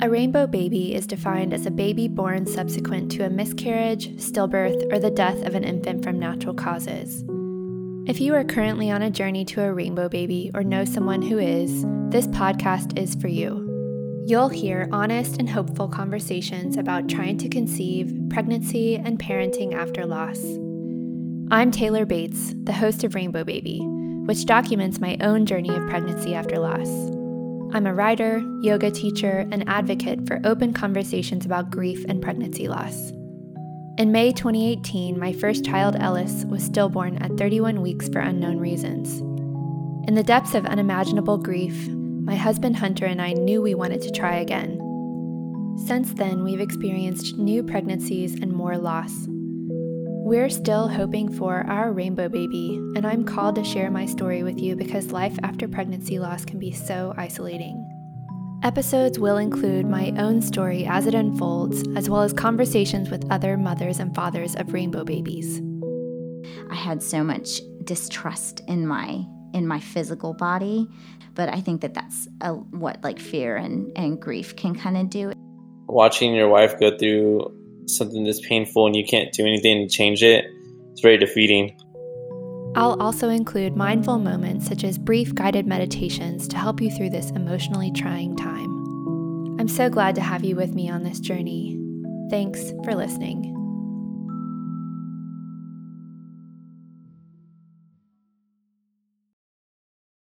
A rainbow baby is defined as a baby born subsequent to a miscarriage, stillbirth, or the death of an infant from natural causes. If you are currently on a journey to a rainbow baby or know someone who is, this podcast is for you. You'll hear honest and hopeful conversations about trying to conceive, pregnancy, and parenting after loss. I'm Taylor Bates, the host of Rainbow Baby, which documents my own journey of pregnancy after loss. I'm a writer, yoga teacher, and advocate for open conversations about grief and pregnancy loss. In May 2018, my first child, Ellis, was stillborn at 31 weeks for unknown reasons. In the depths of unimaginable grief, my husband Hunter and I knew we wanted to try again. Since then, we've experienced new pregnancies and more loss. We're still hoping for our rainbow baby, and I'm called to share my story with you because life after pregnancy loss can be so isolating. Episodes will include my own story as it unfolds, as well as conversations with other mothers and fathers of rainbow babies. I had so much distrust in my in my physical body, but I think that that's a, what like fear and, and grief can kind of do. Watching your wife go through something that's painful and you can't do anything to change it, it's very defeating. I'll also include mindful moments such as brief guided meditations to help you through this emotionally trying time. I'm so glad to have you with me on this journey. Thanks for listening.